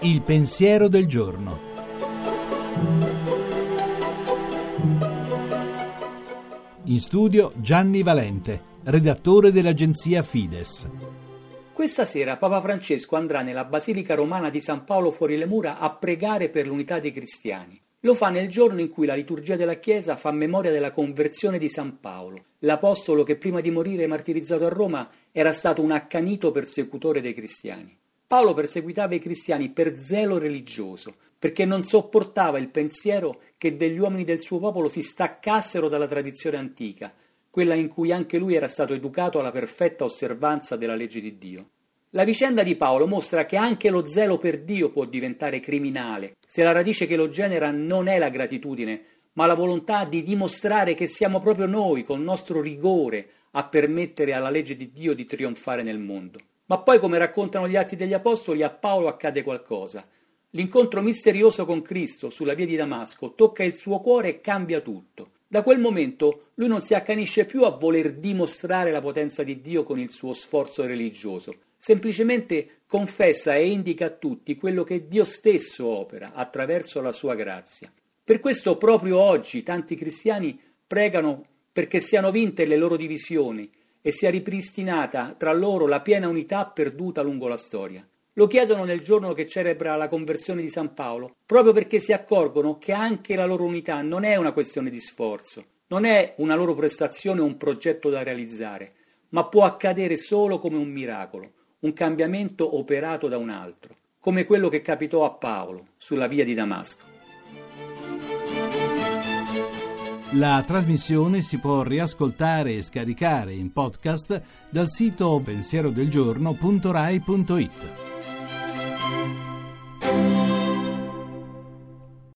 Il pensiero del giorno. In studio Gianni Valente, redattore dell'agenzia Fides. Questa sera Papa Francesco andrà nella Basilica Romana di San Paolo fuori le mura a pregare per l'unità dei cristiani. Lo fa nel giorno in cui la liturgia della Chiesa fa memoria della conversione di San Paolo, l'apostolo che prima di morire martirizzato a Roma era stato un accanito persecutore dei cristiani. Paolo perseguitava i cristiani per zelo religioso, perché non sopportava il pensiero che degli uomini del suo popolo si staccassero dalla tradizione antica, quella in cui anche lui era stato educato alla perfetta osservanza della legge di Dio. La vicenda di Paolo mostra che anche lo zelo per Dio può diventare criminale, se la radice che lo genera non è la gratitudine, ma la volontà di dimostrare che siamo proprio noi, col nostro rigore, a permettere alla legge di Dio di trionfare nel mondo. Ma poi, come raccontano gli atti degli Apostoli, a Paolo accade qualcosa. L'incontro misterioso con Cristo sulla via di Damasco tocca il suo cuore e cambia tutto. Da quel momento lui non si accanisce più a voler dimostrare la potenza di Dio con il suo sforzo religioso, semplicemente confessa e indica a tutti quello che Dio stesso opera attraverso la sua grazia. Per questo proprio oggi tanti cristiani pregano perché siano vinte le loro divisioni e sia ripristinata tra loro la piena unità perduta lungo la storia. Lo chiedono nel giorno che celebra la conversione di San Paolo, proprio perché si accorgono che anche la loro unità non è una questione di sforzo, non è una loro prestazione o un progetto da realizzare, ma può accadere solo come un miracolo, un cambiamento operato da un altro, come quello che capitò a Paolo sulla via di Damasco. La trasmissione si può riascoltare e scaricare in podcast dal sito pensierodelgiorno.rai.it.